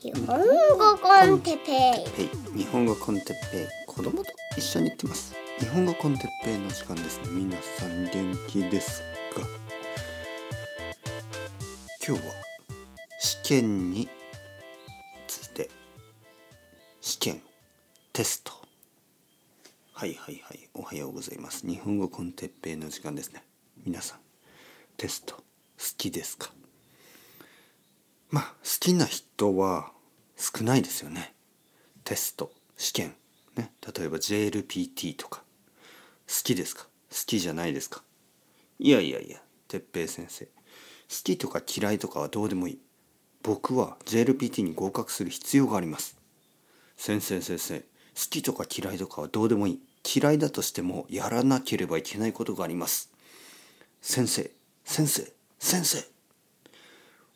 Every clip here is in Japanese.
日本語 con Teppei 日本語 con Teppei 子供と一緒に行ってます日本語 con Teppei の時間ですね皆さん元気ですか今日は試験について試験テストはいはいはいおはようございます日本語 con Teppei の時間ですね。皆さんテスト好きですか？まあ好きな人は少ないですよね。テスト試験。ね。例えば JLPT とか。好きですか？好きじゃないですか？いやいやいや哲平先生。好きとか嫌いとかはどうでもいい。僕は JLPT に合格する必要があります。先生先生好きとか嫌いとかはどうでもいい。嫌いだとしてもやらなければいけないことがあります。先生先生先生。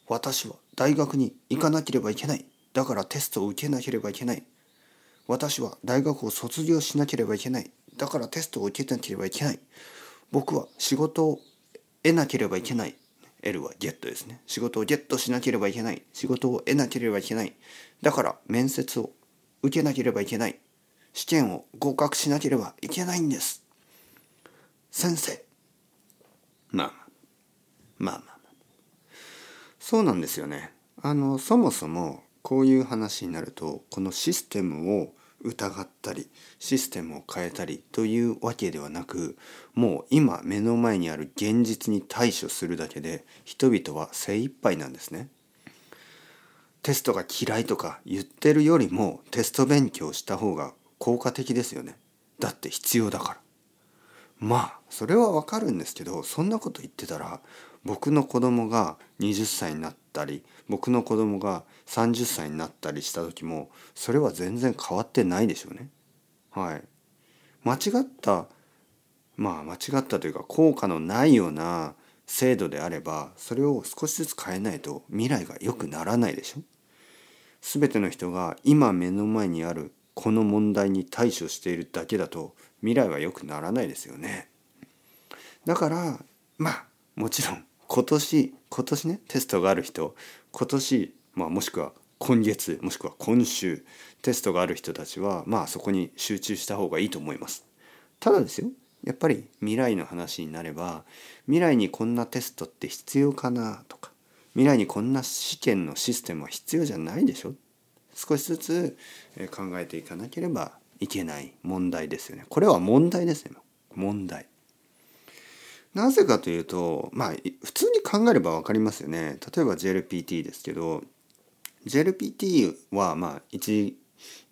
私は大学に行かなければいけない。だからテストを受けなければいけない。私は大学を卒業しなければいけない。だからテストを受けなければいけない。僕は仕事を得なければいけない。L はゲットですね。仕事をゲットしなければいけない。仕事を得なければいけない。だから面接を受けなければいけない。試験を合格しなければいけないんです。先生。まあまあ。まあまあそうなんですよね。あのそもそもこういう話になるとこのシステムを疑ったりシステムを変えたりというわけではなくもう今目の前にある現実に対処するだけで人々は精一杯なんですね。テストが嫌いとか言ってるよりもテスト勉強した方が効果的ですよね。だって必要だから。まあそれはわかるんですけどそんなこと言ってたら僕の子供が20歳になったり僕の子供が30歳になったりした時もそれは全然変わってないでしょうね。はい。間違ったまあ間違ったというか効果のないような制度であればそれを少しずつ変えないと未来が良くならないでしょ。全ての人が今目の前にあるこの問題に対処しているだけだと未来は良くならないですよね。だからまあもちろん今年今年ねテストがある人今年、まあ、もしくは今月もしくは今週テストがある人たちはまあそこに集中した方がいいと思います。ただですよやっぱり未来の話になれば未来にこんなテストって必要かなとか未来にこんな試験のシステムは必要じゃないでしょ少しずつ考えていかなければいけない問題ですよね。これは問題ですよ。問題。なぜかというとまあ普通に考えれば分かりますよね。例えば JLPT ですけど JLPT はまあ 1,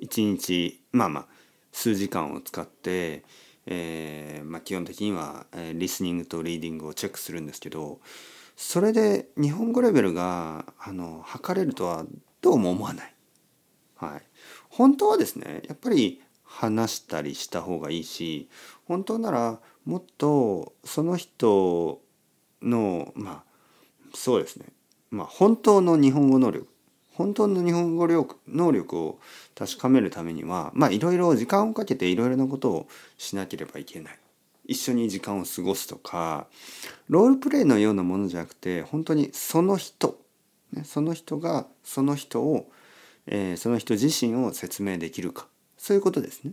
1日まあまあ数時間を使ってえーまあ、基本的には、えー、リスニングとリーディングをチェックするんですけどそれで日本語レベルがあの測れるとはどうも思わない。はい、本当はですねやっぱり話したりした方がいいし本当ならもっとその人のまあそうですねまあ本当の日本語能力本当の日本語能力を確かめるためにはまあいろいろ時間をかけていろいろなことをしなければいけない。一緒に時間を過ごすとかロールプレイのようなものじゃなくて本当にその人、ね、その人がその人を、えー、その人自身を説明できるかそういうことですね。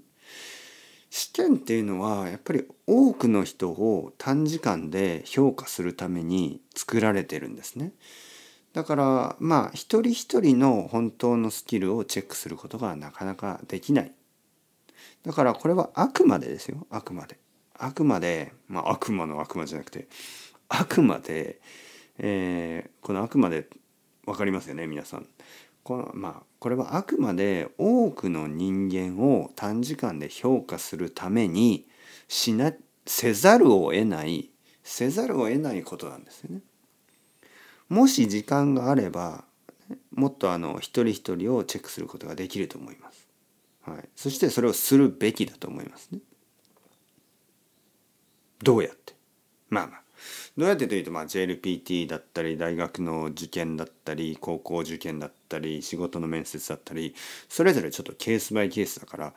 試験っていうのはやっぱり多くの人を短時間で評価するために作られてるんですね。だからまあ一人一人の本当のスキルをチェックすることがなかなかできない。だからこれはあくまでですよあくまで。あくまでまあ悪魔の悪魔じゃなくてあくまで、えー、このあくまで分かりますよね皆さん。このまあこれはあくまで多くの人間を短時間で評価するためにしなせざるを得ないせざるを得ないことなんですよね。もし時間があればもっとあの一人一人をチェックすることができると思います。はい、そしてそれをするべきだと思いますね。どうやって？まあまあどうやってというと、まあ、JLPT だったり大学の受験だったり高校受験だったり仕事の面接だったりそれぞれちょっとケースバイケースだから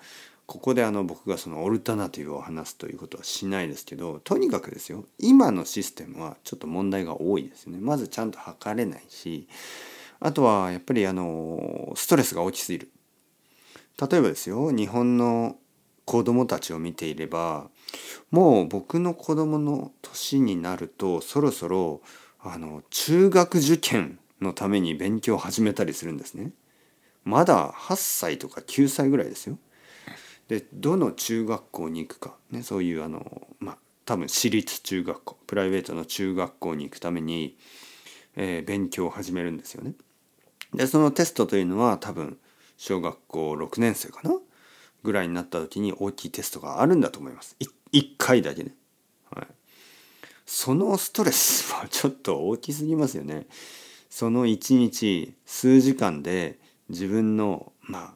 ここであの僕がそのオルタナティブを話すということはしないですけどとにかくですよ今のシステムはちょっと問題が多いですね。まずちゃんと測れないしあとはやっぱりあのストレスが大きすぎる。例えばですよ日本の子供たちを見ていればもう僕の子供の年になるとそろそろあの中学受験のために勉強を始めたりするんですね。まだ8歳とか9歳ぐらいですよ。でどの中学校に行くか、ね、そういうあのまあ多分私立中学校プライベートの中学校に行くために、えー、勉強を始めるんですよね。でそのテストというのは多分小学校6年生かなぐらいになった時に大きいテストがあるんだと思います。1回だけね。はい、そのストレスはちょっと大きすぎますよね。その1日数時間で自分のま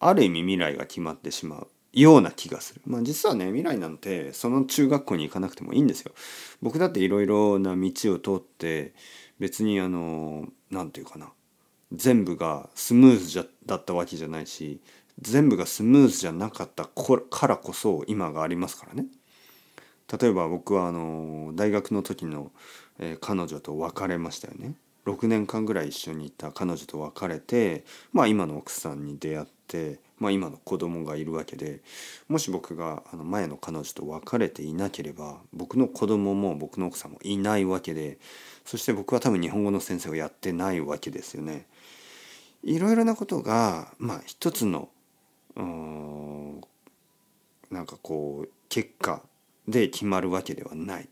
あある意味未来が決まってしまうような気がする。まあ実はね未来なんてその中学校に行かなくてもいいんですよ。僕だっていろいろな道を通って別にあの何て言うかな全部がスムーズじゃだったわけじゃないし全部がスムーズじゃなかったからこそ今がありますからね。例えば僕はあの大学の時の、え、彼女と別れましたよね。6年間ぐらい一緒にいた彼女と別れて、まあ、今の奥さんに出会って、まあ、今の子供がいるわけでもし僕があの前の彼女と別れていなければ僕の子供も僕の奥さんもいないわけでそして僕は多分日本語の先生をやってないわけですよね。いろいろなことが、まあ、一つのうんなんかこう結果で決まるわけではない。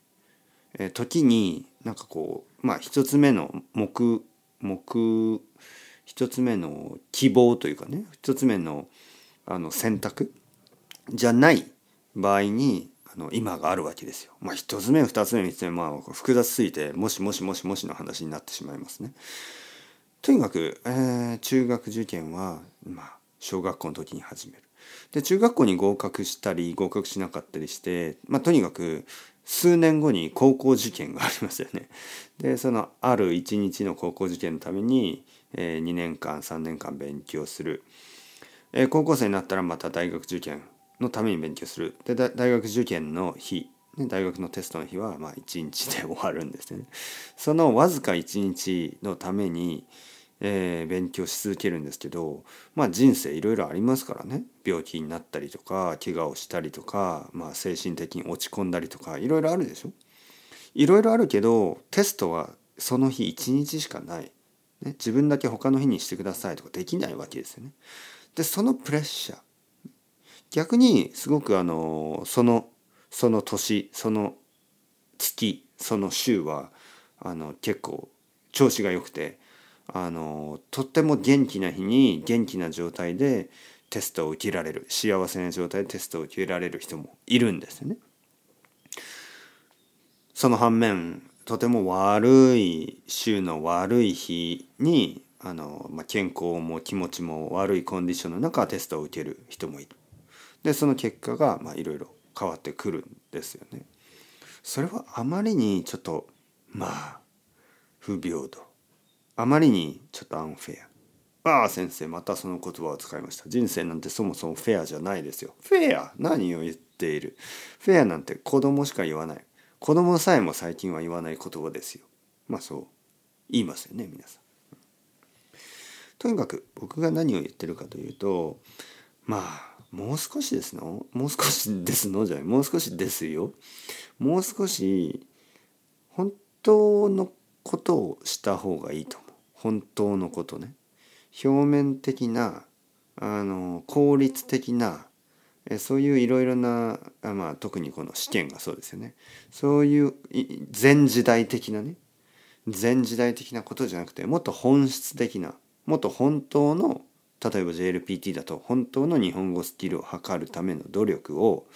え時になんかこうまあ一つ目の目目一つ目の希望というかね一つ目のあの選択じゃない場合にあの今があるわけですよ。まあ一つ目二つ目三つ目まあ複雑すぎてもしもしもしもしの話になってしまいますね。とにかく、えー、中学受験はまあ小学校の時に始める。で中学校に合格したり合格しなかったりして、まあ、とにかく数年後に高校受験がありますよね。でそのある一日の高校受験のために、えー、2年間3年間勉強する、えー、高校生になったらまた大学受験のために勉強するで大学受験の日大学のテストの日はまあ1日で終わるんですね。そのわずか1日のために、えー、勉強し続けるんですけどまあ人生いろいろありますからね。病気になったりとか怪我をしたりとか、まあ、精神的に落ち込んだりとかいろいろあるでしょ。いろいろあるけどテストはその日1日しかない、ね、自分だけ他の日にしてくださいとかできないわけですよね。でそのプレッシャー。逆にすごくあのそのその年その月その週はあの結構調子が良くてあのとっても元気な日に元気な状態でテストを受けられる幸せな状態でテストを受けられる人もいるんですよね。その反面とても悪い週の悪い日にあの、まあ、健康も気持ちも悪いコンディションの中テストを受ける人もいる。でその結果がいろいろ変わってくるんですよね。それはあまりにちょっとまあ不平等あまりにちょっとアンフェア。ああ先生またその言葉を使いました。人生なんてそもそもフェアじゃないですよ。フェア？何を言っている？フェアなんて子供しか言わない。子供さえも最近は言わない言葉ですよ。まあそう言いますよね皆さん。とにかく僕が何を言ってるかというとまあもう少しですの？もう少しですの？じゃないもう少しですよ。もう少し本当のことをした方がいいと。本当のことね。表面的なあの効率的なえそういういろいろな、まあ、特にこの試験がそうですよねそういう全時代的なね全時代的なことじゃなくてもっと本質的なもっと本当の例えば JLPT だと本当の日本語スキルを測るための努力を、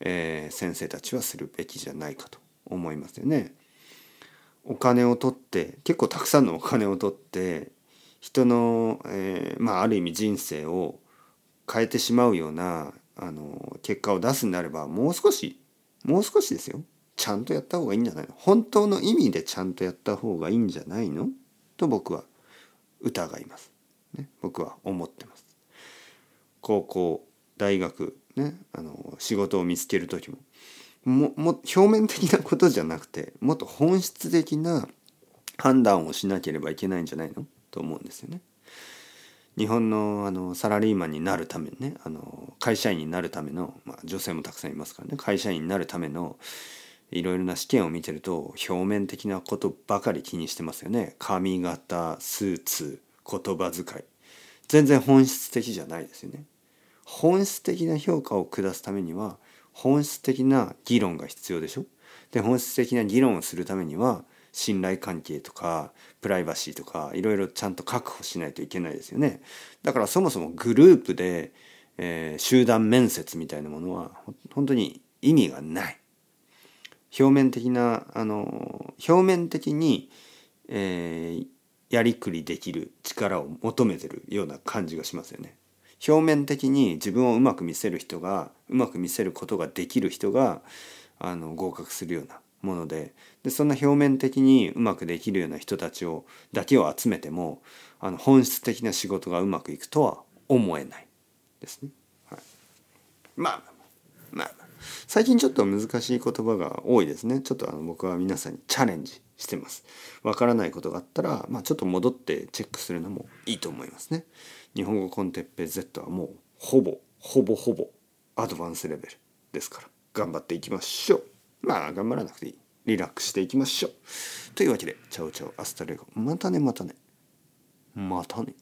えー、先生たちはするべきじゃないかと思いますよね。お金を取って結構たくさんのお金を取って人の、えー、まあある意味人生を変えてしまうようなあの結果を出すんであればもう少しもう少しですよ。ちゃんとやった方がいいんじゃないの？本当の意味でちゃんとやった方がいいんじゃないの？と僕は疑います、ね、僕は思ってます。高校大学ねあの仕事を見つける時も。もも表面的なことじゃなくてもっと本質的な判断をしなければいけないんじゃないの？と思うんですよね。日本のあのサラリーマンになるためにねあの会社員になるための、まあ、女性もたくさんいますからね。会社員になるためのいろいろな試験を見てると表面的なことばかり気にしてますよね。髪型スーツ言葉遣い。全然本質的じゃないですよね。本質的な評価を下すためには本質的な議論が必要でしょ？で本質的な議論をするためには信頼関係とかプライバシーとかいろいろちゃんと確保しないといけないですよね。だからそもそもグループで、えー、集団面接みたいなものは本当に意味がない。表面的なあの表面的に、えー、やりくりできる力を求めてるような感じがしますよね。表面的に自分をうまく見せる人がうまく見せることができる人があの合格するようなものででそんな表面的にうまくできるような人たちをだけを集めてもあの本質的な仕事がうまくいくとは思えないですね。はい、まあまあ最近ちょっと難しい言葉が多いですね。ちょっとあの僕は皆さんにチャレンジしてます。わからないことがあったら、まあ、ちょっと戻ってチェックするのもいいと思いますね。日本語コンテッペ Z はもうほぼほぼほぼアドバンスレベルですから頑張っていきましょう。まあ頑張らなくていい。リラックスしていきましょう。というわけで、 chao chao、hasta luego。またね、またね。またね。